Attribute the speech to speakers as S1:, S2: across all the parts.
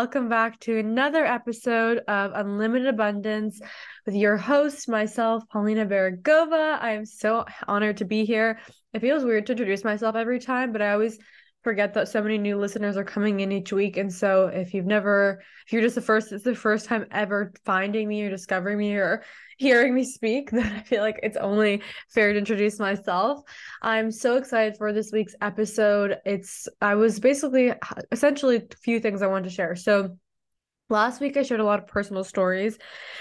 S1: welcome back to another episode of Unlimited Abundance with your host, myself, Paulina Baragova. I am so honored to be here. It feels weird to introduce myself every time, but I always forget that so many new listeners are coming in each week. And so if you've never, if you're just the first, it's the first time ever finding me or discovering me or hearing me speak, that I feel like it's only fair to introduce myself. I'm so excited for this week's episode. It's, I was basically essentially a few things I want to share. So, Last week, I shared a lot of personal stories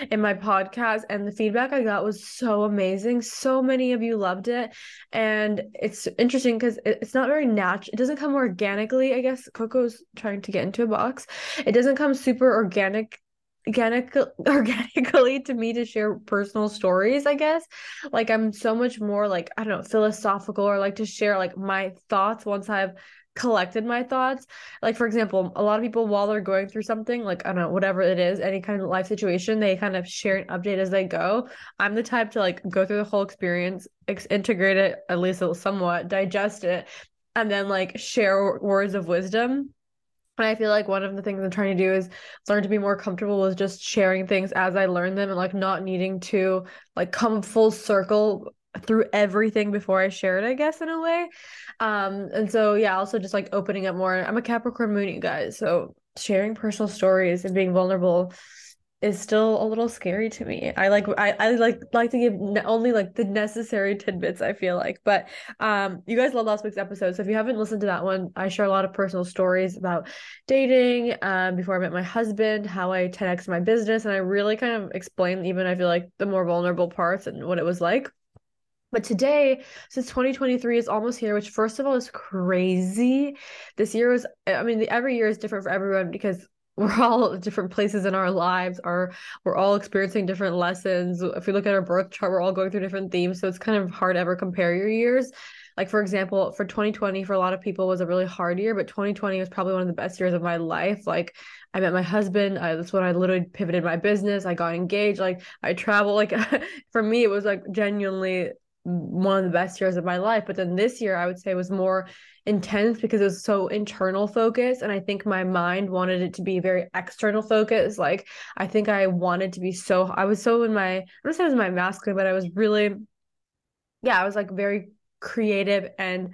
S1: in my podcast, and the feedback I got was so amazing. So many of you loved it. And it's interesting because it's not very natural. It doesn't come organically. I guess Coco's trying to get into a box. It doesn't come super organic organic organically to me to share personal stories i guess. Like i'm so much more like i don't know philosophical or like to share like my thoughts once i've collected my thoughts. Like for example a lot of people while they're going through something like i don't know whatever it is any kind of life situation they kind of share an update as they go. I'm the type to like go through the whole experience ex- integrate it at least somewhat digest it and then like share words of wisdom and I feel like one of the things I'm trying to do is learn to be more comfortable with just sharing things as I learn them and like not needing to like come full circle through everything before I share it, I guess, in a way. Um, and so yeah, also just like opening up more. I'm a Capricorn moon, you guys. So sharing personal stories and being vulnerable is still a little scary to me. I like I, I like like to give only like the necessary tidbits I feel like. But um you guys love last week's episode. So if you haven't listened to that one, I share a lot of personal stories about dating, um before I met my husband, how I 10x my business and I really kind of explain even I feel like the more vulnerable parts and what it was like. But today, since 2023 is almost here, which first of all is crazy. This year was, I mean, every year is different for everyone because we're all different places in our lives are we're all experiencing different lessons. If we look at our birth chart we're all going through different themes so it's kind of hard to ever compare your years. Like for example for 2020 for a lot of people was a really hard year but 2020 was probably one of the best years of my life. Like i met my husband I, that's when i literally pivoted my business i got engaged like i traveled like for me it was like genuinely one of the best years of my life. But then this year i would say was more intense because it was so internal focus and i think my mind wanted it to be very external focus like i think i wanted to be so i was so in my i don't say it was my masculine but i was really yeah i was like very creative and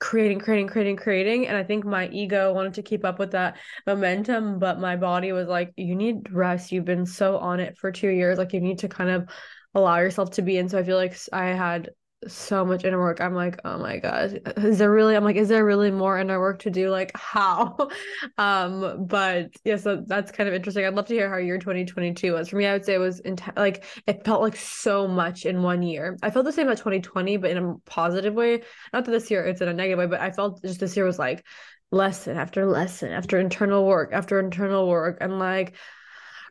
S1: creating creating creating creating and i think my ego wanted to keep up with that momentum but my body was like you need rest. You've been so on it for two years. Like you need to kind of allow yourself to be. And so i feel like i had so much inner work. I'm like, oh my god, is there really? I'm like, is there really more inner work to do? Like, how? um, but yeah, so that's kind of interesting. I'd love to hear how your 2022 was. For me, I would say it was int- like it felt like so much in one year. I felt the same about 2020, but in a positive way. Not that this year it's in a negative way, but I felt just this year was like lesson after lesson after internal work after internal work and like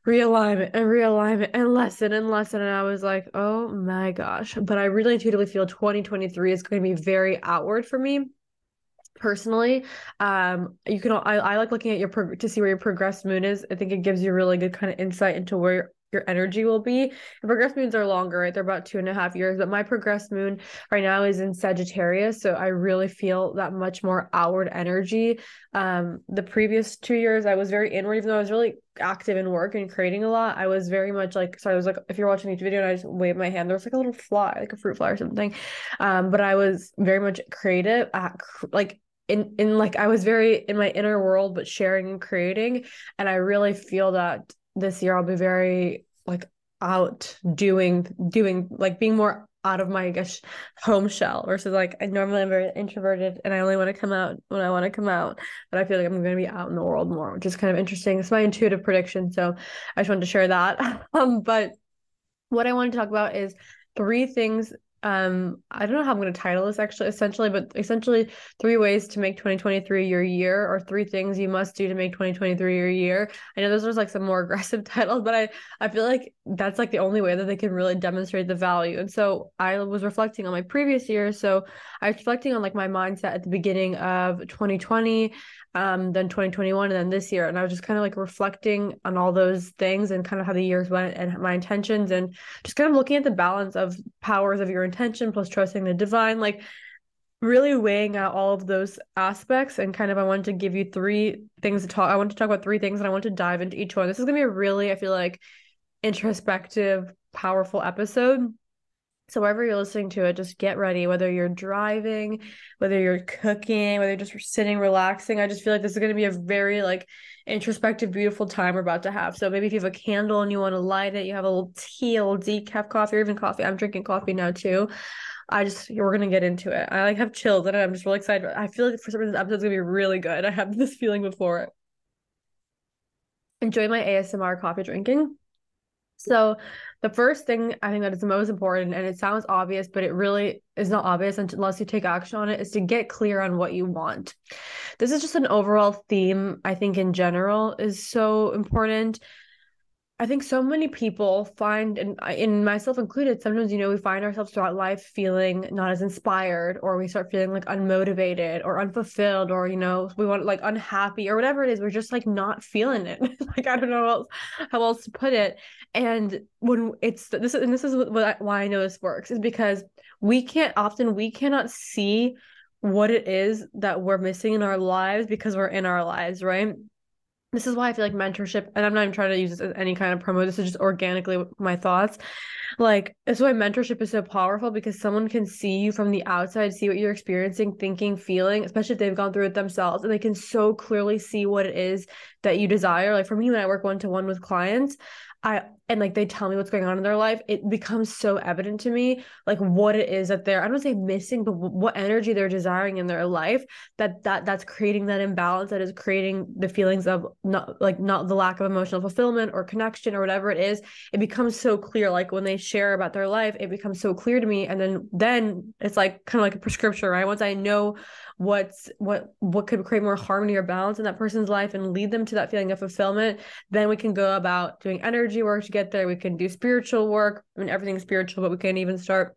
S1: realignment and realignment and lesson and lesson. And I was like, oh my gosh. But I really intuitively feel 2023 is going to be very outward for me personally um you can I, I like looking at your pro- to see where your progressed moon is i think it gives you really good kind of insight into where your energy will be. And progressed moons are longer, right? They're about two and a half years, but my progress moon right now is in Sagittarius. So I really feel that much more outward energy. Um, the previous two years I was very inward, even though I was really active in work and creating a lot. I was very much like, sorry, I was like, if you're watching each video and I just wave my hand, there was like a little fly, like a fruit fly or something. Um, but I was very much creative, at, like in in like I was very in my inner world, but sharing and creating. And I really feel that this year I'll be very like out doing doing like being more out of my I guess home shell versus like I normally I'm very introverted and I only want to come out when I want to come out. But I feel like I'm gonna be out in the world more, which is kind of interesting. It's my intuitive prediction. So I just wanted to share that. um, but what I want to talk about is three things um i don't know how i'm going to title this actually essentially but essentially three ways to make 2023 your year or three things you must do to make 2023 your year. I know those are like some more aggressive titles but i i feel like that's like the only way that they can really demonstrate the value. And so i was reflecting on my previous year. So i was reflecting on like my mindset at the beginning of 2020 um, then 2021 and then this year. And I was just kind of like reflecting on all those things and kind of how the years went and my intentions and just kind of looking at the balance of powers of your intention plus trusting the divine. Like really weighing out all of those aspects and kind of I wanted to give you three things to talk I want to talk about three things and I want to dive into each one. This is going to be a really I feel like introspective powerful episode. So wherever you're listening to it, just get ready. Whether you're driving, whether you're cooking, whether you're just sitting relaxing, I just feel like this is going to be a very like introspective, beautiful time we're about to have. So maybe if you have a candle and you want to light it, you have a little tea, a little decaf coffee, or even coffee. I'm drinking coffee now too. I just we're gonna get into it. I like have chills and I'm just really excited. I feel like for some reason this episode's gonna be really good. I have this feeling before it. Enjoy my ASMR coffee drinking. So the first thing I think that is the most important, and it sounds obvious, but it really is not obvious unless you take action on it, is to get clear on what you want. This is just an overall theme, I think, in general, is so important. I think so many people find, and in myself included, sometimes, you know, we find ourselves throughout life feeling not as inspired, or we start feeling like unmotivated or unfulfilled, or, you know, we want like unhappy or whatever it is. We're just like not feeling it. like, I don't know how else, how else to put it. And when it's this, and this is what, why I know this works is because we can't often, we cannot see what it is that we're missing in our lives because we're in our lives, right? This is why I feel like mentorship, and I'm not even trying to use this as any kind of promo. This is just organically my thoughts. Like, it's why mentorship is so powerful because someone can see you from the outside, see what you're experiencing, thinking, feeling, especially if they've gone through it themselves, and they can so clearly see what it is that you desire. Like for me, when I work one to one with clients, I and like they tell me what's going on in their life, it becomes so evident to me like what it is that they're I don't say missing, but what energy they're desiring in their life that that that's creating that imbalance that is creating the feelings of not like not the lack of emotional fulfillment or connection or whatever it is. It becomes so clear like when they share about their life, it becomes so clear to me and then then it's like kind of like a prescription, right? Once I know what's what what could create more harmony or balance in that person's life and lead them to that feeling of fulfillment then we can go about doing energy work to get there we can do spiritual work. I mean everything's spiritual but we can even start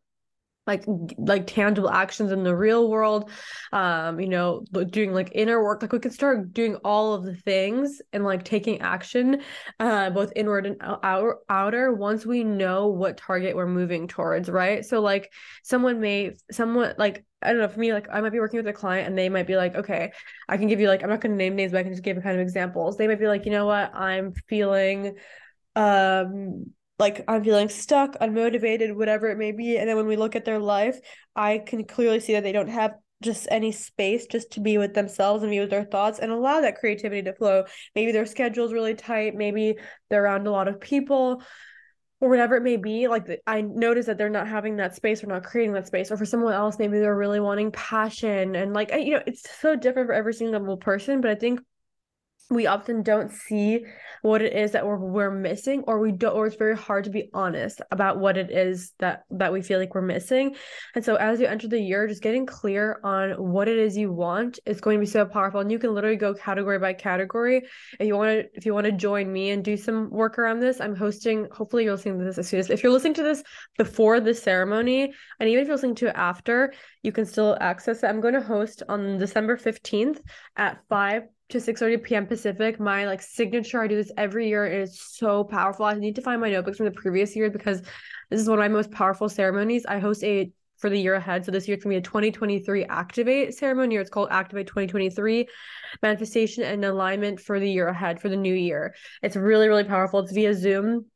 S1: like like tangible actions in the real world. Um you know doing like inner work like we could start doing all of the things and like taking action uh both inward and out- outer once we know what target we're moving towards right? So like someone may someone like I don't know, for me, like I might be working with a client and they might be like, okay, I can give you like, I'm not going to name names, but I can just give kind of examples. They might be like, you know what, I'm feeling, um, like I'm feeling stuck, unmotivated, whatever it may be. And then when we look at their life, I can clearly see that they don't have just any space just to be with themselves and be with their thoughts and allow that creativity to flow. Maybe their schedule's really tight, maybe they're around a lot of people or whatever it may be like i notice that they're not having that space or not creating that space or for someone else maybe they're really wanting passion and like you know it's so different for every single person but i think we often don't see what it is that we're, we're missing or we don't or it's very hard to be honest about what it is that that we feel like we're missing. And so as you enter the year just getting clear on what it is you want is going to be so powerful. And you can literally go category by category. If you want to if you want to join me and do some work around this i'm hosting hopefully you're listening to this as soon as if you're listening to this before the ceremony and even if you're listening to it after you can still access it. I'm going to host on december 15th at 5 to 6:30 p.m. Pacific. My like signature. I do this every year. and It's so powerful. I need to find my notebooks from the previous years because this is one of my most powerful ceremonies. I host a for the year ahead. So this year it's gonna be a 2023 Activate ceremony, it's called Activate 2023 Manifestation and Alignment for the year ahead for the new year. It's really really powerful. It's via Zoom.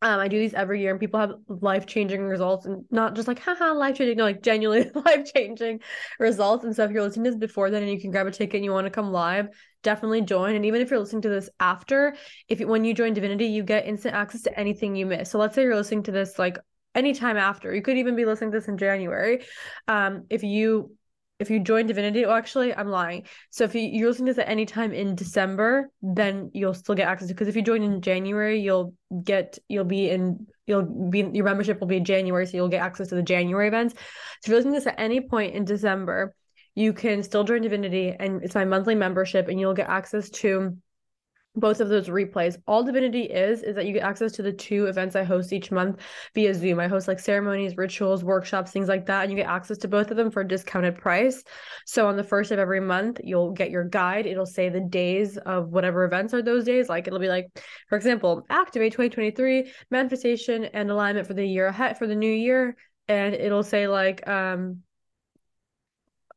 S1: Um, I do these every year and people have life changing results and not just like, haha, life changing, no, like genuinely life changing results. And so if you're listening to this before then and you can grab a ticket and you want to come live, definitely join. And even if you're listening to this after, if when you join Divinity, you get instant access to anything you miss. So let's say you're listening to this like anytime after, you could even be listening to this in January. Um, if you if you join Divinity, well, actually, I'm lying. So if you, you're listening to this at any time in December, then you'll still get access. Because if you join in January, you'll get you'll be in you'll be your membership will be in January, so you'll get access to the January events. So if you're listening to this at any point in December, you can still join Divinity, and it's my monthly membership, and you'll get access to both of those replays. All Divinity is is that you get access to the two events I host each month via Zoom. I host like ceremonies, rituals, workshops, things like that, and you get access to both of them for a discounted price. So on the first of every month, you'll get your guide. It'll say the days of whatever events are those days. Like it'll be like, for example, Activate 2023, manifestation and alignment for the year ahead for the new year, and it'll say like um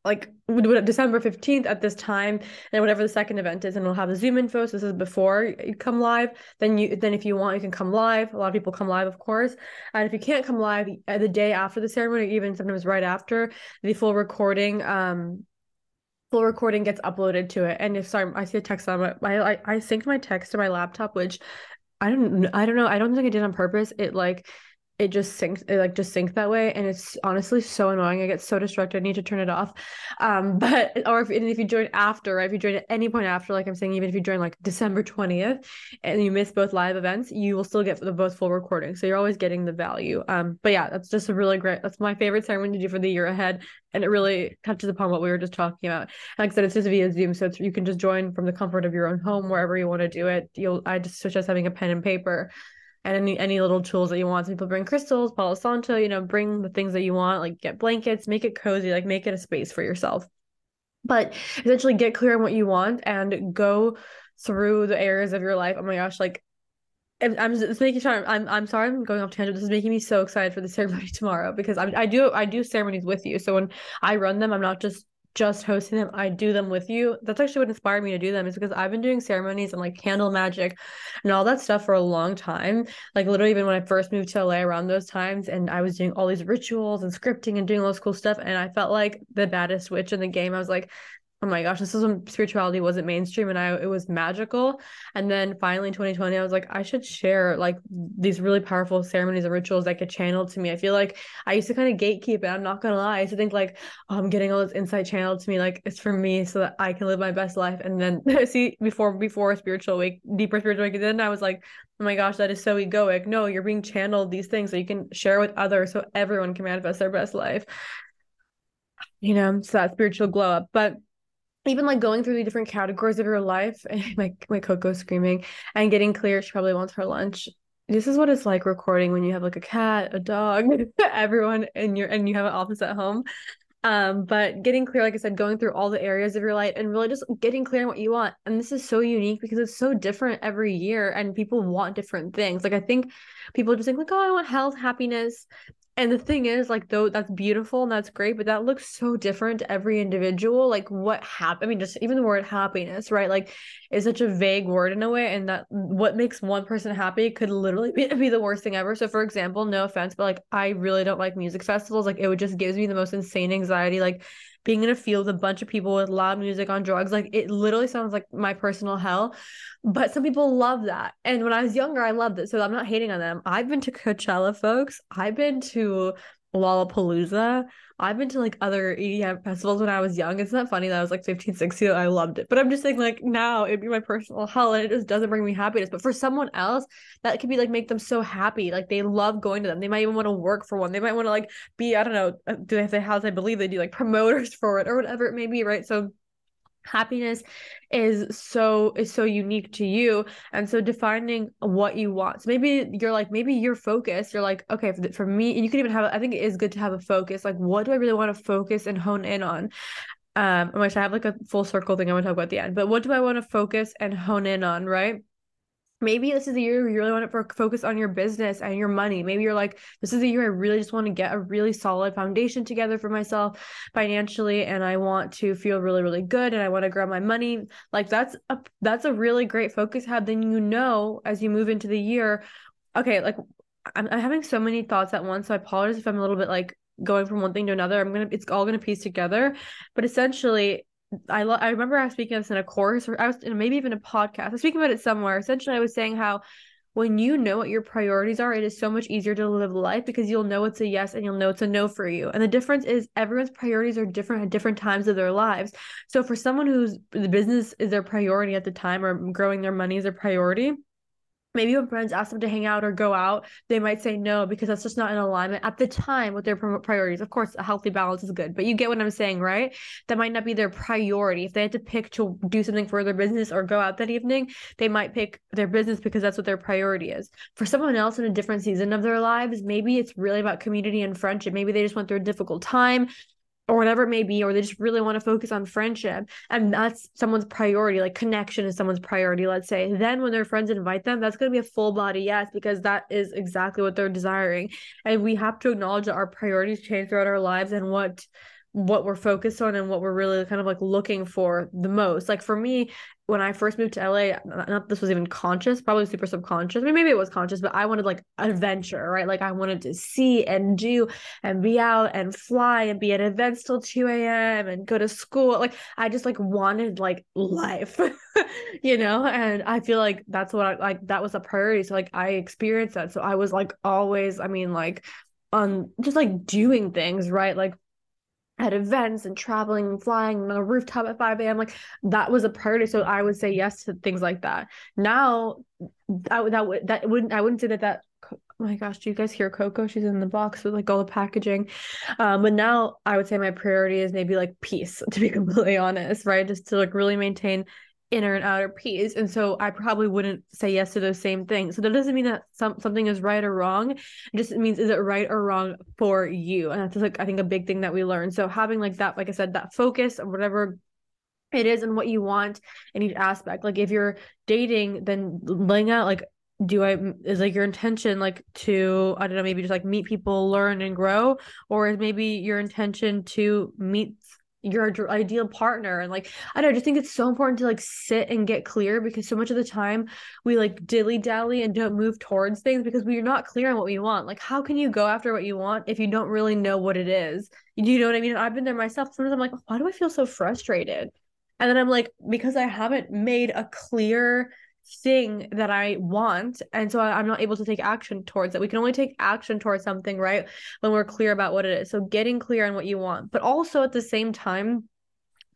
S1: like December 15th at this time and whatever the second event is and we'll have the zoom info so this is before you come live then you then if you want you can come live. A lot of people come live of course. And if you can't come live uh, the day after the ceremony even sometimes right after the full recording um full recording gets uploaded to it. And if sorry i see a text on my i i, I synced my text to my laptop which i don't i don't know i don't think i did on purpose. It like it just syncs it like just syncs that way and it's honestly so annoying i get so distracted i need to turn it off. Um but or if, if you join after right? if you join at any point after like i'm saying even if you join like december 20th and you miss both live events you will still get the both full recording so you're always getting the value. Um but yeah that's just a really great that's my favorite ceremony to do for the year ahead and it really touches upon what we were just talking about. And like i said it's just via zoom so you can just join from the comfort of your own home wherever you want to do it. You'll i just suggest having a pen and paper and any any little tools that you want. Some people bring crystals, Palo Santo, you know, bring the things that you want, like get blankets, make it cozy, like make it a space for yourself. But essentially get clear on what you want and go through the areas of your life. Oh my gosh, like I'm just making sure I'm I'm sorry I'm going off tangent. This is making me so excited for the ceremony tomorrow because I I do I do ceremonies with you. So when I run them, I'm not just just hosting them, I do them with you. That's actually what inspired me to do them is because I've been doing ceremonies and like candle magic and all that stuff for a long time. Like literally even when I first moved to LA around those times and I was doing all these rituals and scripting and doing all this cool stuff. And I felt like the baddest witch in the game. I was like, oh my gosh, this is when spirituality wasn't mainstream and I it was magical. And then finally in 2020, I was like, I should share like these really powerful ceremonies and rituals that get channeled to me. I feel like I used to kind of gatekeep it. I'm not gonna lie. I used to think like, oh, I'm getting all this insight channeled to me, like it's for me so that I can live my best life. And then see before before spiritual week, deeper spiritual week, then I was like, oh my gosh, that is so egoic. No, you're being channeled these things so you can share with others so everyone can manifest their best life. You know, so that spiritual glow up. But even like going through the different categories of your life my my coco screaming and getting clear she probably wants her lunch. This is what it's like recording when you have like a cat a dog everyone in your and you have an office at home. Um but getting clear like i said going through all the areas of your life and really just getting clear on what you want. And this is so unique because it's so different every year and people want different things. Like i think people just think like oh i want health happiness and the thing is, like, though that's beautiful and that's great, but that looks so different to every individual. Like, what happened? I mean, just even the word happiness, right? Like, is such a vague word in a way, and that what makes one person happy could literally be, be the worst thing ever. So, for example, no offense, but like, I really don't like music festivals. Like, it would just gives me the most insane anxiety. Like, being in a field with a bunch of people with loud music on drugs like it literally sounds like my personal hell but some people love that. And when i was younger i loved it so i'm not hating on them. I've been to coachella folks. I've been to Lollapalooza. I've been to like other EDM festivals when I was young. It's not that funny that I was like 15, 16. I loved it. But I'm just saying, like, now it'd be my personal hell and it just doesn't bring me happiness. But for someone else, that could be like make them so happy. Like, they love going to them. They might even want to work for one. They might want to like be, I don't know, uh, do they have house? I believe they do like promoters for it or whatever it may be, right? So, happiness is so is so unique to you and so defining what you want. So maybe you're like maybe your focus you're like okay for, for me and you can even have i think it is good to have a focus. Like what do i really want to focus and hone in on? Um which i have like a full circle thing i want to talk about at the end but what do i want to focus and hone in on right maybe this is the year you really want to focus on your business and your money. Maybe you're like, this is the year I really just want to get a really solid foundation together for myself financially, and I want to feel really, really good, and I want to grow my money. Like that's a that's a really great focus have. Then you know, as you move into the year, okay, like I'm, I'm having so many thoughts at once, so I apologize if I'm a little bit like going from one thing to another. I'm gonna it's all gonna piece together, but essentially I lo- I remember I was speaking of this in a course or I was in maybe even a podcast. I was speaking about it somewhere. Essentially, I was saying how when you know what your priorities are, it is so much easier to live life because you'll know it's a yes and you'll know it's a no for you. And the difference is everyone's priorities are different at different times of their lives. So for someone who's the business is their priority at the time or growing their money is their priority, maybe when friends ask them to hang out or go out, they might say no because that's just not in alignment at the time with their priorities. Of course, a healthy balance is good, but you get what I'm saying, right? That might not be their priority. If they had to pick to do something for their business or go out that evening, they might pick their business because that's what their priority is. For someone else in a different season of their lives, maybe it's really about community and friendship. Maybe they just went through a difficult time or whatever it may be, or they just really want to focus on friendship and that's someone's priority, like connection is someone's priority, let's say. Then when their friends invite them, that's going to be a full body yes, because that is exactly what they're desiring. And we have to acknowledge that our priorities change throughout our lives and what what we're focused on and what we're really kind of like looking for the most. Like for me, when I first moved to LA, not this was even conscious, probably super subconscious. I mean, maybe it was conscious, but I wanted like adventure, right? Like I wanted to see and do and be out and fly and be at events till 2 a.m. and go to school. Like I just like wanted like life, you know? And I feel like that's what I like that was a priority. So like I experienced that. So I was like always, I mean, like on just like doing things, right? Like at events and traveling and flying on a rooftop at 5 a.m. Like that was a priority. So I would say yes to things like that. Now that that would that wouldn't I wouldn't say that that oh my gosh, do you guys hear Coco? She's in the box with like all the packaging. Um, but now I would say my priority is maybe like peace, to be completely honest, right? Just to like really maintain inner and outer peace. And so I probably wouldn't say yes to those same things. So that doesn't mean that some something is right or wrong. It just means is it right or wrong for you? And that's like I think a big thing that we learn. So having like that, like I said, that focus or whatever it is and what you want in each aspect. Like if you're dating, then laying out like do I is like your intention like to I don't know maybe just like meet people, learn and grow, or is maybe your intention to meet your ideal partner and like i don't I just think it's so important to like sit and get clear because so much of the time we like dilly dally and don't move towards things because we're not clear on what we want. Like how can you go after what you want if you don't really know what it is? You know what i mean? I've been there myself. Sometimes i'm like why do i feel so frustrated? And then i'm like because i haven't made a clear thing that I want. And so I, am not able to take action towards it. We can only take action towards something, right? When we're clear about what it is. So getting clear on what you want, but also at the same time,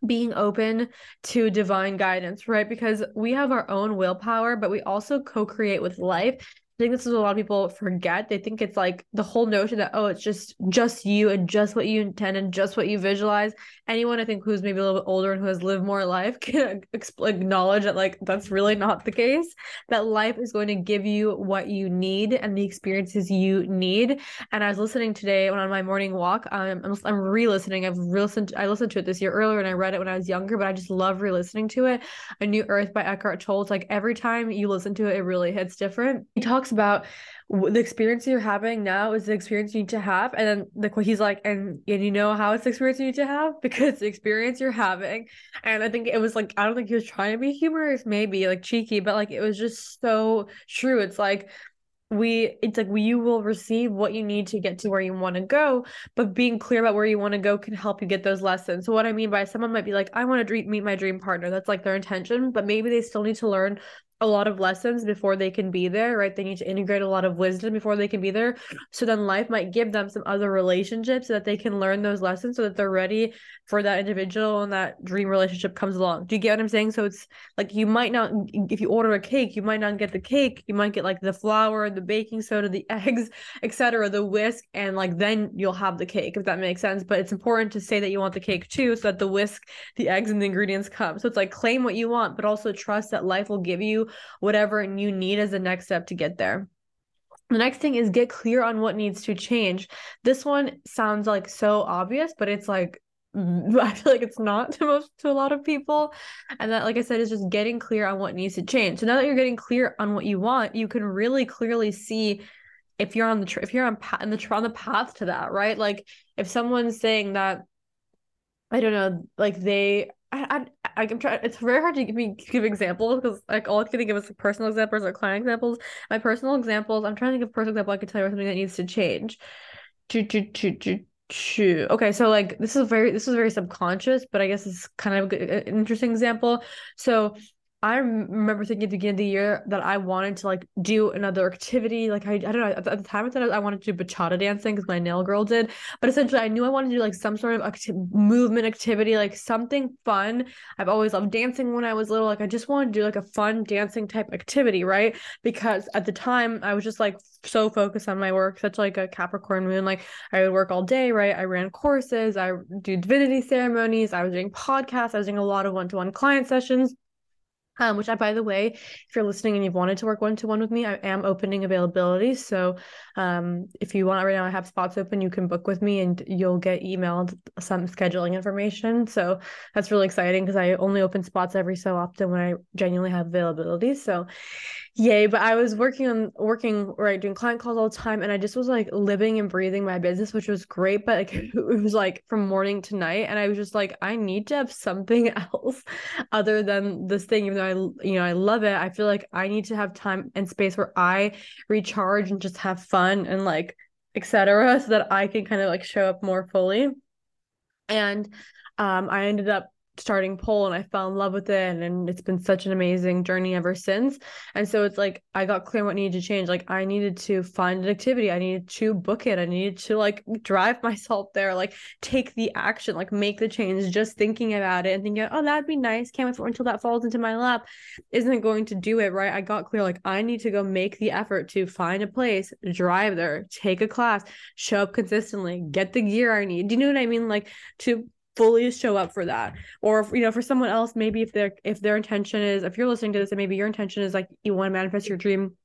S1: being open to divine guidance, right? Because we have our own willpower, but we also co create with life. I think this is a lot of people forget. They think it's like the whole notion that oh, it's just just you and just what you intend and just what you visualize. Anyone I think who's maybe a little bit older and who has lived more life can acknowledge that like that's really not the case. That life is going to give you what you need and the experiences you need. And I was listening today when on my morning walk. Um, I'm I'm re-listening. I've re-listened. I listened to it this year earlier and I read it when I was younger, but I just love re-listening to it. A New Earth by Eckhart Tolle. It's like every time you listen to it, it really hits different. He talks talks about the experience you're having now is the experience you need to have and then the he's like and and you know how it's the experience you need to have? Because the experience you're having. And i think it was like i don't think he was trying to be humorous maybe like cheeky but like it was just so true. It's like we it's like you will receive what you need to get to where you want to go but being clear about where you want to go can help you get those lessons. So what i mean by someone might be like i want to meet my dream partner. That's like their intention but maybe they still need to learn a lot of lessons before they can be there, right? They need to integrate a lot of wisdom before they can be there. So then life might give them some other relationships so that they can learn those lessons so that they're ready for that individual and that dream relationship comes along. Do you get what I'm saying? So it's like you might not if you order a cake, you might not get the cake. You might get like the flour, the baking soda, the eggs, etc., the whisk, and like then you'll have the cake, if that makes sense. But it's important to say that you want the cake too, so that the whisk, the eggs, and the ingredients come. So it's like claim what you want, but also trust that life will give you whatever you need as the next step to get there. The next thing is get clear on what needs to change. This one sounds like so obvious, but it's like I feel like it's not to most to a lot of people. And that, like I said, is just getting clear on what needs to change. So now that you're getting clear on what you want, you can really clearly see if you're on the if you're on pa- in the on the path to that, right? Like if someone's saying that, I don't know, like they I, I'm trying. It's very hard to give me give examples because like all I can think of is personal examples or client examples. My personal examples. I'm trying to give personal example. I could tell you something that needs to change. Okay, so like this is very this is very subconscious, but I guess it's kind of an interesting example. So I remember thinking at the beginning of the year that I wanted to like do another activity. Like I, I don't know. At the time, I thought I wanted to do bachata dancing because my nail girl did. But essentially, I knew I wanted to do like some sort of acti- movement activity, like something fun. I've always loved dancing when I was little. Like I just wanted to do like a fun dancing type activity, right? Because at the time, I was just like so focused on my work, such like a Capricorn moon. Like I would work all day, right? I ran courses, I do divinity ceremonies, I was doing podcasts, I was doing a lot of one to one client sessions um, which I, by the way, if you're listening and you've wanted to work one to one with me, I am opening availability. So, um, if you want right now, I have spots open. You can book with me, and you'll get emailed some scheduling information. So that's really exciting because I only open spots every so often when I genuinely have availability. So, Yay, but I was working on working right doing client calls all the time and I just was like living and breathing my business, which was great, but like it was like from morning to night and I was just like I need to have something else other than this thing even though I you know I love it. I feel like I need to have time and space where I recharge and just have fun and like etc so that I can kind of like show up more fully. And um I ended up starting pole and I fell in love with it and, it's been such an amazing journey ever since. And so it's like I got clear what needed to change. Like I needed to find an activity. I needed to book it. I needed to like drive myself there, like take the action, like make the change. Just thinking about it and thinking, oh, that'd be nice. Can't wait for until that falls into my lap isn't going to do it, right? I got clear like I need to go make the effort to find a place, drive there, take a class, show up consistently, get the gear I need. Do you know what I mean? Like to fully show up for that. Or if, you know for someone else maybe if their if their intention is if you're listening to this and maybe your intention is like you want to manifest your dream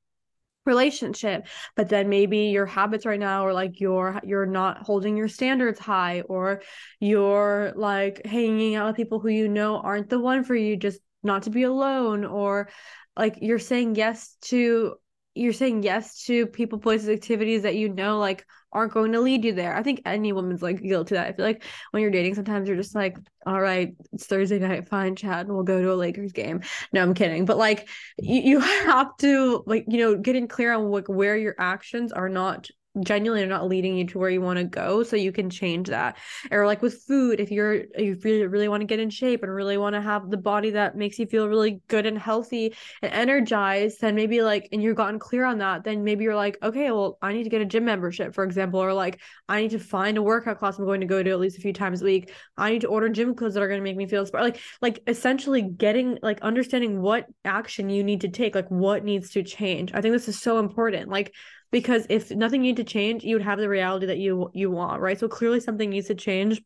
S1: relationship but then maybe your habits right now are like you're you're not holding your standards high or you're like hanging out with people who you know aren't the one for you just not to be alone or like you're saying yes to you're saying yes to people places activities that you know like aren't going to lead you there. I think any woman's like guilty that. I feel like when you're dating, sometimes you're just like, all right, it's Thursday night, fine, Chad, we'll go to a Lakers game. No, I'm kidding. But like you, you have to like, you know, getting clear on like where your actions are not genuinely are not leading you to where you want to go so you can change that. Or like with food if you're you really, want to get in shape and really want to have the body that makes you feel really good and healthy and energized then maybe like and you've gotten clear on that then maybe you're like okay well i need to get a gym membership for example or like i need to find a workout class i'm going to go to at least a few times a week. I need to order gym clothes that are going to make me feel like like essentially getting like understanding what action you need to take like what needs to change. I think this is so important. Like because if nothing needed to change you would have the reality that you you want right? So clearly something needs to change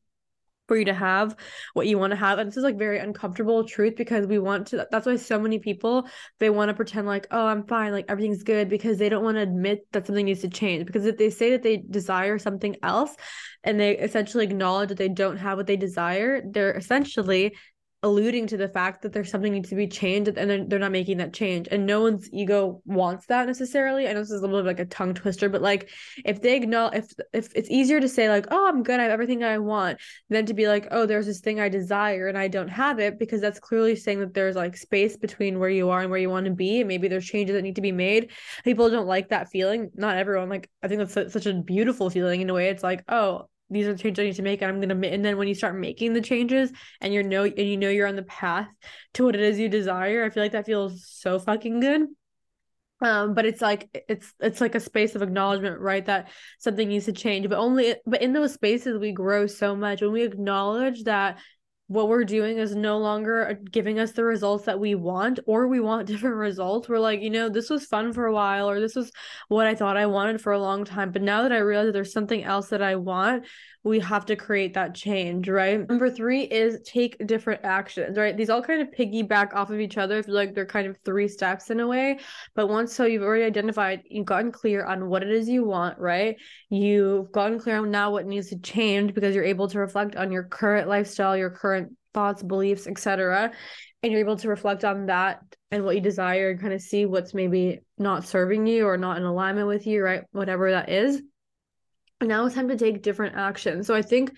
S1: for you to have what you want to have. And this is like very uncomfortable truth because we want to that's why so many people they want to pretend like oh i'm fine like everything's good because they don't want to admit that something needs to change. Because if they say that they desire something else and they essentially acknowledge that they don't have what they desire they're essentially alluding to the fact that there's something needs to be changed and they're, they're not making that change. And no one's ego wants that necessarily. I know this is a little bit like a tongue twister but like if they acknowledge if if it's easier to say like oh i'm good i have everything i want than to be like oh there's this thing i desire and i don't have it because that's clearly saying that there's like space between where you are and where you want to be and maybe there's changes that need to be made. People don't like that feeling. Not everyone like i think that's such a beautiful feeling in a way. It's like oh these are the changes I need to make, and I'm gonna. And then when you start making the changes, and you know, and you know you're on the path to what it is you desire, I feel like that feels so fucking good. Um, but it's like it's it's like a space of acknowledgement, right? That something needs to change, but only but in those spaces we grow so much when we acknowledge that what we're doing is no longer uh, giving us the results that we want or we want different results. We're like you know this was fun for a while or this was what i thought i wanted for a long time but now that i realize that there's something else that i want we have to create that change, right? Number three is take different actions, right? These all kind of piggyback off of each other. I feel like they're kind of three steps in a way. But once so you've already identified, you've gotten clear on what it is you want, right? You've gotten clear on now what needs to change because you're able to reflect on your current lifestyle, your current thoughts, beliefs, etc. And you're able to reflect on that and what you desire and kind of see what's maybe not serving you or not in alignment with you, right? Whatever that is now it's time to take different action. So I think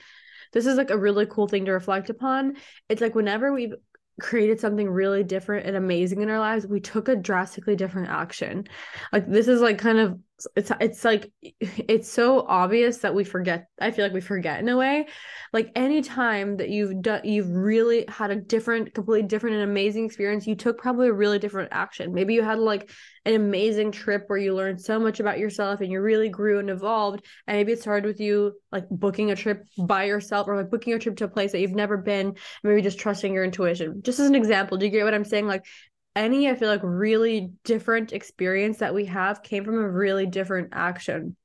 S1: this is like a really cool thing to reflect upon. It's like whenever we've created something really different and amazing in our lives, we took a drastically different action. Like this is like kind of it's it's like it's so obvious that we forget i feel like we forget in a way. Like any time that you've done you've really had a different completely different and amazing experience you took probably a really different action. Maybe you had like an amazing trip where you learned so much about yourself and you really grew and evolved and maybe it started with you like booking a trip by yourself or like booking a trip to a place that you've never been maybe just trusting your intuition. Just as an example do you get what i'm saying? Like any, I feel like, really different experience that we have came from a really different action.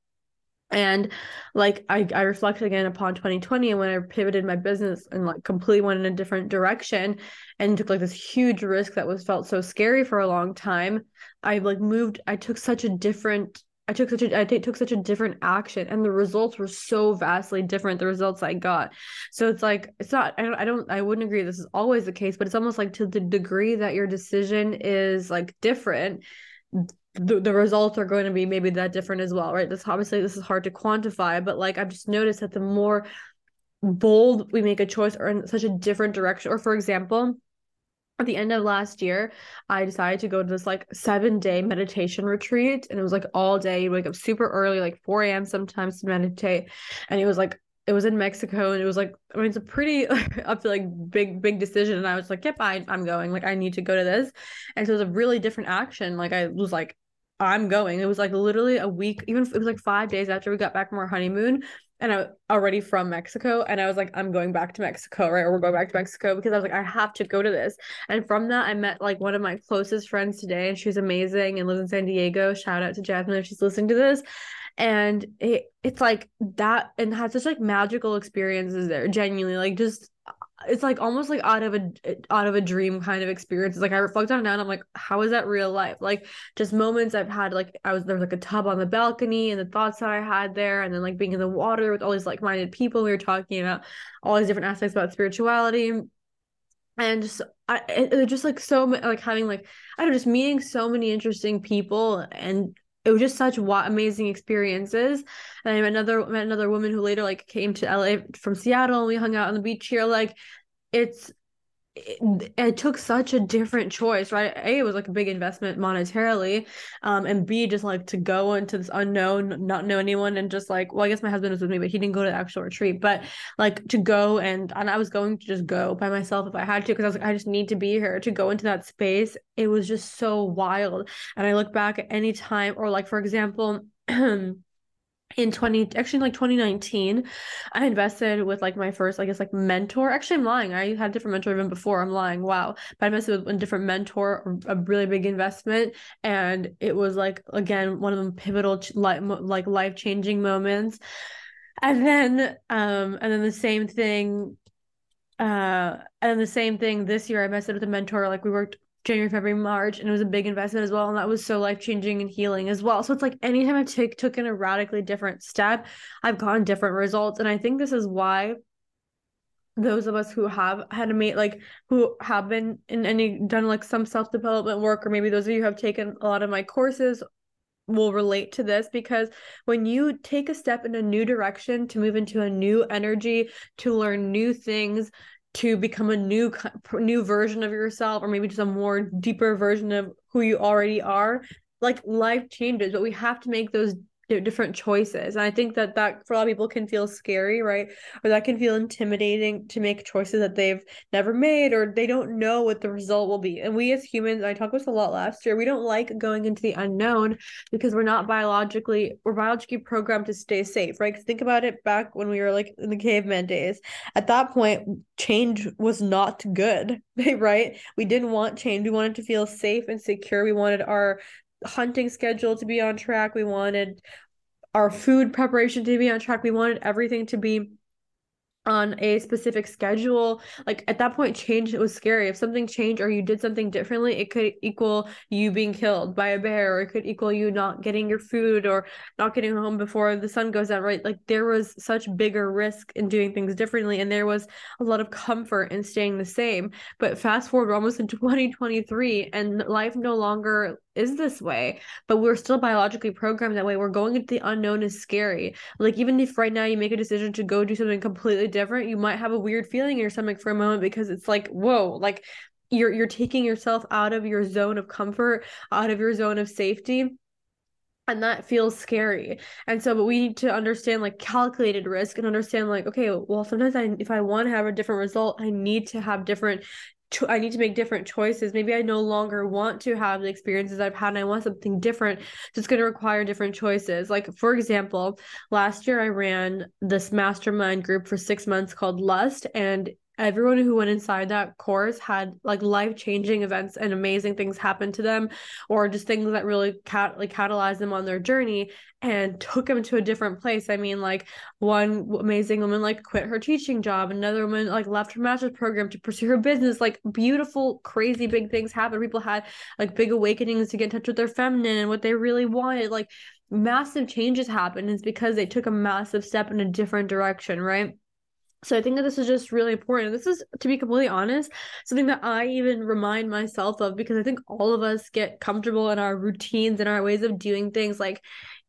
S1: And like I, I reflect again upon 2020 and when I pivoted my business and like completely went in a different direction and took like this huge risk that was felt so scary for a long time. I like moved, I took such a different I took such a I took such a different action and the results were so vastly different the results I got. So it's like it's not I don't I don't I wouldn't agree this is always the case, but it's almost like to the degree that your decision is like different the, the results are going to be maybe that different as well, right? This obviously this is hard to quantify, but like I've just noticed that the more bold we make a choice or in such a different direction, or for example, at the end of last year, I decided to go to this like seven day meditation retreat. And it was like all day. You wake up super early, like 4 a.m. sometimes to meditate. And it was like, it was in Mexico and it was like, I mean, it's a pretty up to like big, big decision. And I was like, yep, I, I'm going. Like, I need to go to this. And so it was a really different action. Like, I was like, I'm going. It was like literally a week, even it was like five days after we got back from our honeymoon and I already from Mexico and I was like I'm going back to Mexico right? Or we're going back to Mexico because I was like I have to go to this. And from that I met like one of my closest friends today and she's amazing and lives in San Diego. Shout out to Jasmine if she's listening to this. And it it's like that and had such like magical experiences there genuinely like just it's like almost like out of a out of a dream kind of experience. It's like I reflect on it now and I'm like, how is that real life? Like just moments I've had like I was there was like a tub on the balcony and the thoughts that I had there, and then like being in the water with all these like minded people. We were talking about all these different aspects about spirituality. And just I it, just like so like having like I don't know, just meeting so many interesting people and it was just such amazing experiences. And I met another met another woman who later like came to LA from Seattle and we hung out on the beach here. Like it's it, it, took such a different choice, right? A, it was like a big investment monetarily, um, and B, just like to go into this unknown, not know anyone, and just like, well, I guess my husband was with me, but he didn't go to the actual retreat. But like to go and and I was going to just go by myself if I had to, because I was like, I just need to be here to go into that space. It was just so wild, and I look back at any time, or like for example. in 20 actually like 2019 i invested with like my first i guess like mentor. Actually i'm lying. I had a different mentor even before. I'm lying. Wow. But i invested with a different mentor a really big investment. And it was like again one of the pivotal like life changing moments. And then um and then the same thing uh and the same thing this year. I invested with a mentor. Like we worked January, February, March, and it was a big investment as well. And that was so life changing and healing as well. So it's like anytime I take took in a radically different step, I've gotten different results. And I think this is why those of us who have had to make like who have been in any done like some self-development work, or maybe those of you have taken a lot of my courses will relate to this because when you take a step in a new direction to move into a new energy to learn new things to become a new new version of yourself or maybe just a more deeper version of who you already are like life changes but we have to make those different choices. And I think that that for a lot of people can feel scary, right? Or that can feel intimidating to make choices that they've never made or they don't know what the result will be. And we as humans, I talked about this a lot last year, we don't like going into the unknown because we're not biologically, we're biologically programmed to stay safe, right? Think about it back when we were like in the caveman days. At that point, change was not good, right? We didn't want change. We wanted to feel safe and secure. We wanted our hunting schedule to be on track. We wanted our food preparation to be on track. We wanted everything to be on a specific schedule like at that point change it was scary if something changed or you did something differently it could equal you being killed by a bear or it could equal you not getting your food or not getting home before the sun goes out right like there was such bigger risk in doing things differently and there was a lot of comfort in staying the same but fast forward almost in 2023 and life no longer is this way, but we're still biologically programmed that way. We're going into the unknown is scary. Like even if right now you make a decision to go do something completely different, you might have a weird feeling in your stomach for a moment because it's like, whoa, like you're you're taking yourself out of your zone of comfort, out of your zone of safety and that feels scary and so but we need to understand like calculated risk and understand like okay well sometimes i if i want to have a different result i need to have different cho- I need to make different choices. Maybe I no longer want to have the experiences I've had and I want something different. So it's going to require different choices. Like, for example, last year I ran this mastermind group for six months called Lust. And everyone who went inside that course had like life-changing events and amazing things happen to them or just things that really cat like catalyzed them on their journey and took them to a different place. I mean like one amazing woman like quit her teaching job. Another woman like left her master's program to pursue her business. Like beautiful crazy big things happened. People had like big awakenings to get in touch with their feminine and what they really wanted. Like massive changes happened. It's because they took a massive step in a different direction right so I think that this is just really important. This is, to be completely honest, something that I even remind myself of because I think all of us get comfortable in our routines and our ways of doing things. Like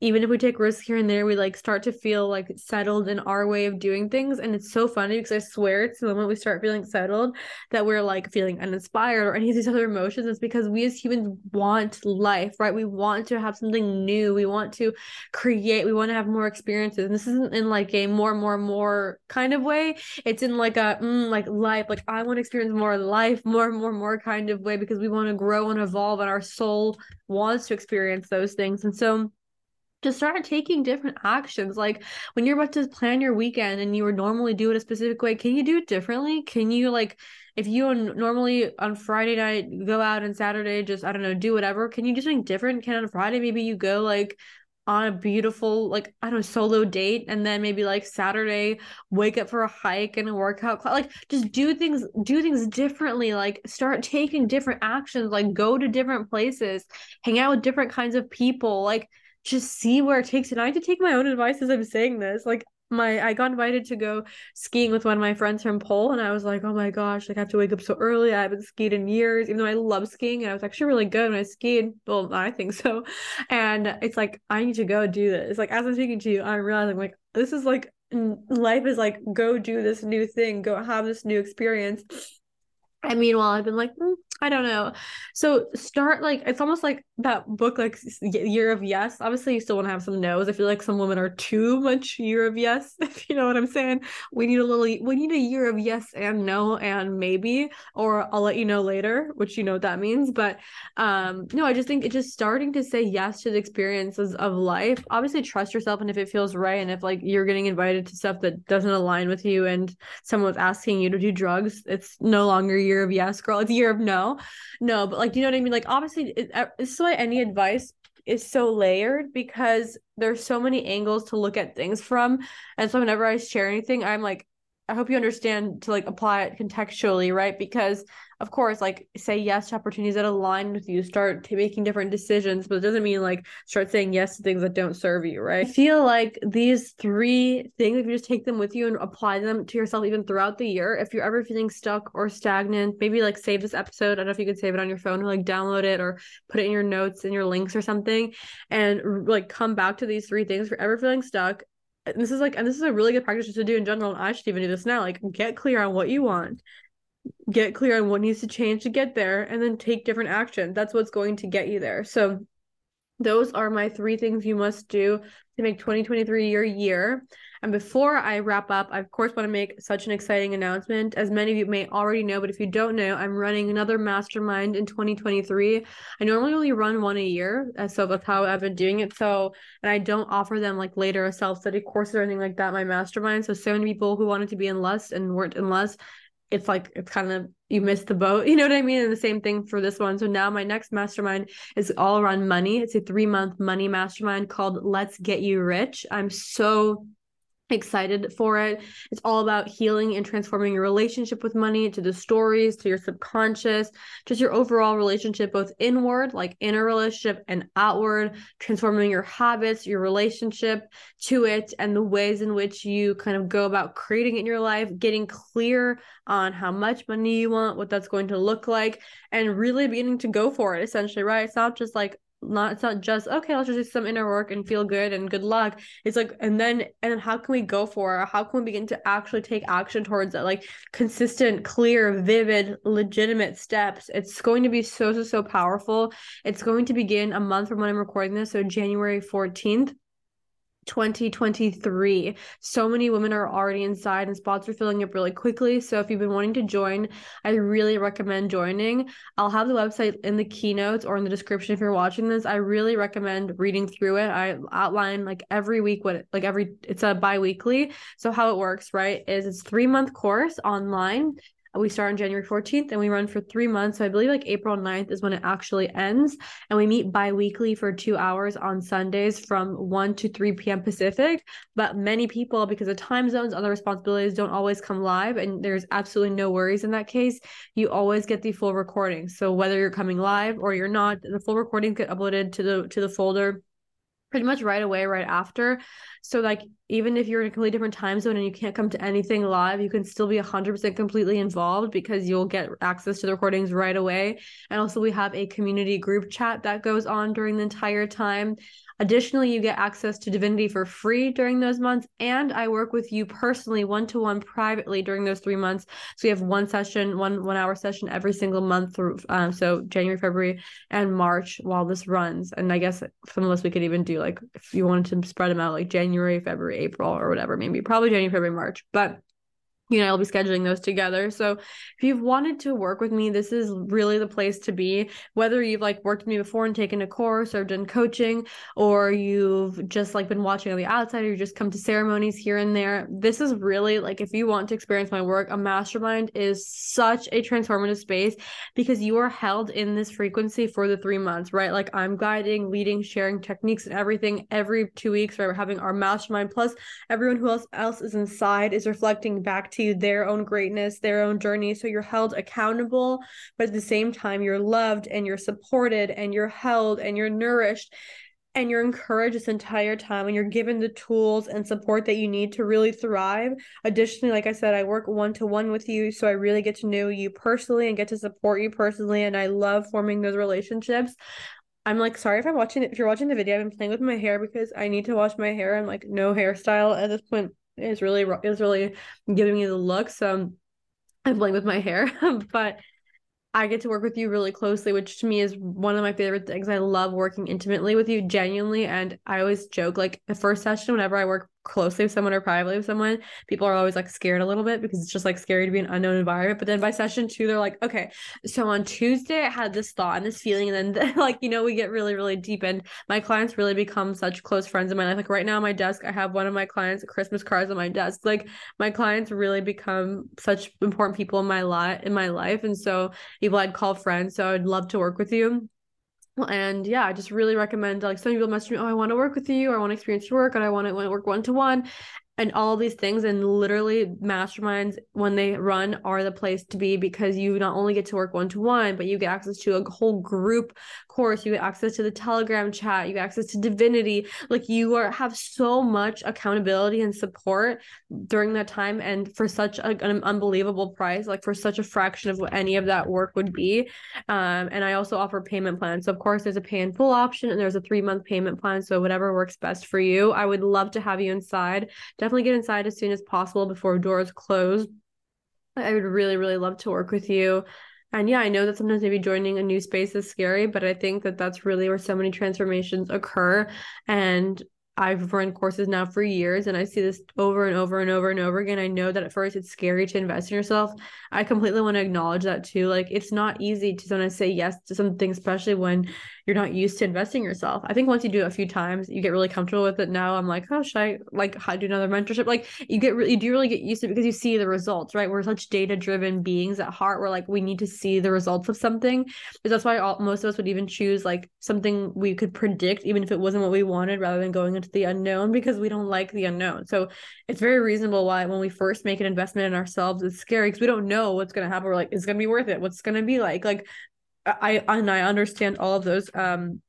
S1: even if we take risks here and there, we like start to feel like settled in our way of doing things. And it's so funny because I swear it's the moment we start feeling settled that we're like feeling uninspired or any of these other emotions. It's because we as humans want life, right? We want to have something new. We want to create, we want to have more experiences. And this isn't in like a more, more, more kind of way. It's in like a mm, like life, like I want to experience more life, more, more, more kind of way because we want to grow and evolve and our soul wants to experience those things. And so to start taking different actions. Like when you're about to plan your weekend and you would normally do it a specific way, can you do it differently? Can you like if you normally on Friday night go out and Saturday just I don't know do whatever? Can you do something different? Can on Friday maybe you go like on a beautiful like I don't know solo date and then maybe like Saturday wake up for a hike and a workout class. like just do things do things differently like start taking different actions like go to different places hang out with different kinds of people like just see where it takes. And I have to take my own advice as I'm saying this. Like my I got invited to go skiing with one of my friends from Pole and I was like, oh my gosh, like I have to wake up so early. I haven't skied in years, even though I love skiing and I was actually really good when I skied. Well, I think so. And it's like I need to go do this. Like as I'm speaking to you, I'm realizing like this is like life is like go do this new thing, go have this new experience. And meanwhile, I've been like, mm, I don't know. So start like it's almost like that book, like Year of Yes. Obviously, you still want to have some no's. I feel like some women are too much Year of Yes. If you know what I'm saying, we need a little. We need a year of yes and no and maybe, or I'll let you know later, which you know what that means. But um, no, I just think it's just starting to say yes to the experiences of life. Obviously, trust yourself, and if it feels right, and if like you're getting invited to stuff that doesn't align with you, and someone's asking you to do drugs, it's no longer year of yes, girl. It's a year of no no but like you know what i mean like obviously it, uh, this is why any advice is so layered because there's so many angles to look at things from and so whenever i share anything i'm like i hope you understand to like apply it contextually right because of course, like say yes to opportunities that align with you, start making different decisions, but it doesn't mean like start saying yes to things that don't serve you, right? I feel like these three things, if you just take them with you and apply them to yourself even throughout the year, if you're ever feeling stuck or stagnant, maybe like save this episode. I don't know if you could save it on your phone or like download it or put it in your notes and your links or something and like come back to these three things. If you're ever feeling stuck, this is like and this is a really good practice to do in general and i should even do this now like get clear on what you want. Get clear on what needs to change to get there and then take different action. That's what's going to get you there. So those are my three things you must do to make 2023 your year and before i wrap up i of course want to make such an exciting announcement. As many of you may already know but if you don't know i'm running another mastermind in 2023 i normally only run one a year uh, so that's how i've been doing it. So and i don't offer them like later a self-study courses or anything like that my mastermind. So so many people who wanted to be in lust and weren't in lust it's like it's kind of you missed the boat you know what i mean? And the same thing for this one. So now my next mastermind is all around money. It's a three month money mastermind called let's get you rich. I'm so excited for it. It's all about healing and transforming your relationship with money to the stories, to your subconscious, just your overall relationship, both inward, like inner relationship, and outward, transforming your habits, your relationship to it, and the ways in which you kind of go about creating it in your life, getting clear on how much money you want, what that's going to look like, and really beginning to go for it, essentially, right? It's not just like, not it's not just okay let's just do some inner work and feel good and good luck. It's like and then and then how can we go for how can we begin to actually take action towards it like consistent clear vivid legitimate steps. It's going to be so so so powerful. It's going to begin a month from when i'm recording this so january 14th 2023. So many women are already inside and spots are filling up really quickly. So if you've been wanting to join, I really recommend joining. I'll have the website in the keynotes or in the description if you're watching this. I really recommend reading through it. I outline like every week what like every it's a bi-weekly. So how it works, right, is it's 3-month course online we start on January 14th and we run for three months. So I believe like April 9th is when it actually ends. And we meet bi weekly for two hours on Sundays from 1 to 3 p.m. Pacific. But many people, because of time zones, other responsibilities, don't always come live. And there's absolutely no worries in that case. You always get the full recording. So whether you're coming live or you're not, the full recording get uploaded to the to the folder pretty much right away right after so like even if you're in a completely different time zone and you can't come to anything live, you can still be 100% completely involved because you'll get access to the recordings right away. And also, we have a community group chat that goes on during the entire time. Additionally, you get access to Divinity for free during those months, and I work with you personally, one to one, privately during those three months. So we have one session, one one hour session every single month through, um, so January, February, and March while this runs. And I guess some of us we could even do like if you wanted to spread them out, like January, February, April, or whatever, maybe probably January, February, March, but you know, I'll be scheduling those together. So if you've wanted to work with me, this is really the place to be. Whether you've like worked with me before and taken a course or done coaching, or you've just like been watching on the outside, or you just come to ceremonies here and there. This is really like if you want to experience my work, a mastermind is such a transformative space because you are held in this frequency for the three months, right? Like I'm guiding, leading, sharing techniques and everything every two weeks, right? We're having our mastermind, plus everyone who else else is inside is reflecting back to to their own greatness, their own journey. So you're held accountable, but at the same time, you're loved and you're supported and you're held and you're nourished and you're encouraged this entire time and you're given the tools and support that you need to really thrive. Additionally, like I said, I work one to one with you. So I really get to know you personally and get to support you personally. And I love forming those relationships. I'm like, sorry if I'm watching if you're watching the video, I've been playing with my hair because I need to wash my hair. I'm like no hairstyle at this point is really it's really giving me the look. So I'm playing with my hair, but I get to work with you really closely, which to me is one of my favorite things. I love working intimately with you, genuinely. And I always joke like the first session, whenever I work closely with someone or privately with someone, people are always like scared a little bit because it's just like scary to be in an unknown environment. But then by session two, they're like, okay, so on Tuesday I had this thought and this feeling, and then like you know we get really really deep, and my clients really become such close friends in my life. Like right now on my desk, I have one of my clients' Christmas cards on my desk. Like my clients really become such important people in my life in my life, and so people I'd call friends. So I'd love to work with you and yeah, I just really recommend like some people message me, oh, I want to work with you, or I want to experience your work, and I want to, work one to one and all these things and literally masterminds when they run are the place to be because you not only get to work one to one but you get access to a whole group course you get access to the telegram chat you get access to divinity. Like you are have so much accountability and support during that time and for such a, an unbelievable price like for such a fraction of what any of that work would be. Um, and i also offer payment plans. So of course there's a pay in full option and there's a three month payment plan. So whatever works best for you. I would love to have you inside. Definitely get inside as soon as possible before doors close. I would really, really love to work with you. And yeah, I know that sometimes maybe joining a new space is scary, but I think that that's really where so many transformations occur. And I've run courses now for years and I see this over and over and over and over again. I know that at first it's scary to invest in yourself. I completely want to acknowledge that too. Like it's not easy to sometimes say yes to something, especially when you're not used to investing yourself. I think once you do it a few times, you get really comfortable with it. Now I'm like, oh, should I like how do another mentorship? Like you get really, you do really get used to it because you see the results, right? We're such data driven beings at heart. We're like, we need to see the results of something. Because that's why all, most of us would even choose like something we could predict, even if it wasn't what we wanted, rather than going into the unknown because we don't like the unknown. So it's very reasonable why when we first make an investment in ourselves, it's scary because we don't know what's going to happen. We're like, it's going to be worth it. What's going to be like? Like I and I understand all of those um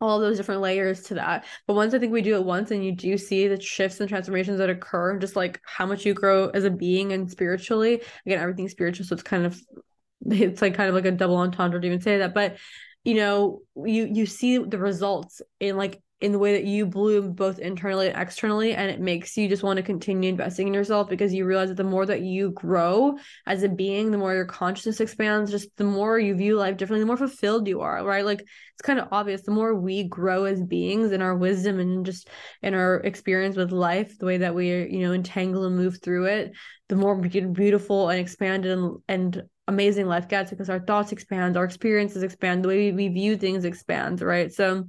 S1: all those different layers to that. But once I think we do it once and you do see the shifts and transformations that occur, just like how much you grow as a being and spiritually, again, everything's spiritual. So it's kind of it's like kind of like a double entendre to even say that. But you know, you you see the results in like in the way that you bloom both internally and externally and it makes you just want to continue investing in yourself because you realize that the more that you grow as a being the more your consciousness expands just the more you view life differently the more fulfilled you are right? Like it's kind of obvious. The more we grow as beings in our wisdom and just in our experience with life the way that we you know entangle and move through it the more beautiful and expanded and, and amazing life gets because our thoughts expand our experiences expand the way we view things expands right? So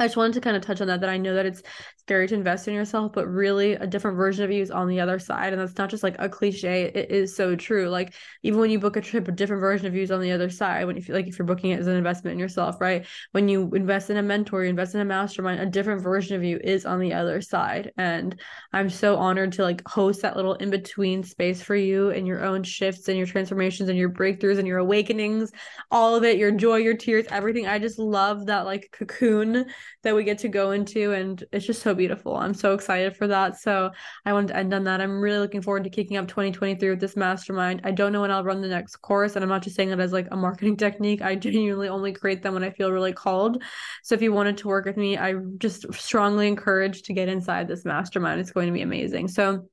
S1: I just wanted to kind of touch on that. That I know that it's scary to invest in yourself, but really a different version of you is on the other side, and that's not just like a cliche. It is so true. Like even when you book a trip, a different version of you is on the other side. When you feel like if you're booking it as an investment in yourself, right? When you invest in a mentor, you invest in a mastermind, a different version of you is on the other side. And I'm so honored to like host that little in between space for you and your own shifts and your transformations and your breakthroughs and your awakenings, all of it, your joy, your tears, everything. I just love that like cocoon that we get to go into and it's just so beautiful. I'm so excited for that. So I wanted to end on that. I'm really looking forward to kicking up 2023 with this mastermind. I don't know when I'll run the next course and I'm not just saying that as like a marketing technique. I genuinely only create them when I feel really called. So if you wanted to work with me, I just strongly encourage to get inside this mastermind. It's going to be amazing. So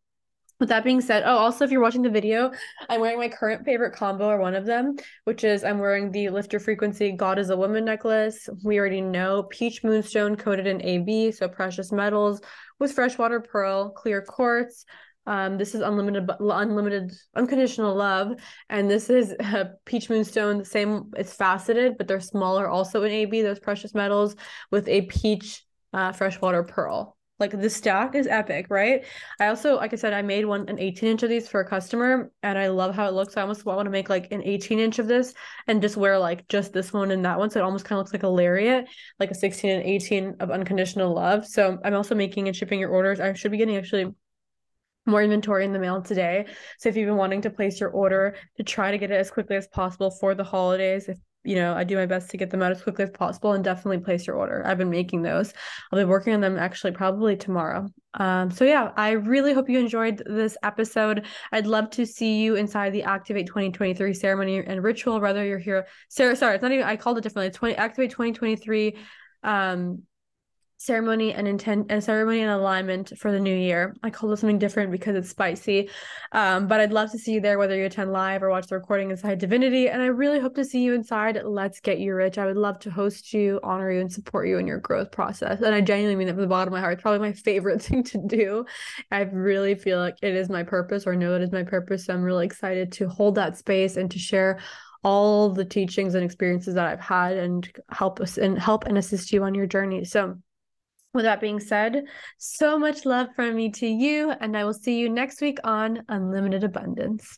S1: with that being said, oh, also, if you're watching the video, I'm wearing my current favorite combo or one of them, which is I'm wearing the Lift Your Frequency God is a Woman necklace. We already know peach moonstone coated in AB, so precious metals with freshwater pearl, clear quartz. Um, this is unlimited, unlimited, unconditional love, and this is a peach moonstone. The same, it's faceted, but they're smaller, also in AB. Those precious metals with a peach uh, freshwater pearl. Like the stack is epic, right? I also, like I said, I made one an 18 inch of these for a customer and I love how it looks. I almost want to make like an 18 inch of this and just wear like just this one and that one. So it almost kind of looks like a lariat, like a 16 and 18 of unconditional love. So I'm also making and shipping your orders. I should be getting actually more inventory in the mail today. So if you've been wanting to place your order to try to get it as quickly as possible for the holidays, if you know, I do my best to get them out as quickly as possible and definitely place your order. I've been making those. I'll be working on them actually probably tomorrow. Um, so yeah, I really hope you enjoyed this episode. I'd love to see you inside the Activate 2023 ceremony and ritual, whether you're here. Sarah, sorry, it's not even I called it differently. 20 Activate 2023 um ceremony and intent and ceremony and alignment for the new year. I call it something different because it's spicy. Um, but I'd love to see you there, whether you attend live or watch the recording inside Divinity. And I really hope to see you inside Let's Get You Rich. I would love to host you, honor you, and support you in your growth process. And I genuinely mean that from the bottom of my heart. It's probably my favorite thing to do. I really feel like it is my purpose or know it is my purpose. So I'm really excited to hold that space and to share all the teachings and experiences that I've had and help us and help and assist you on your journey. So with that being said, so much love from me to you, and I will see you next week on Unlimited Abundance.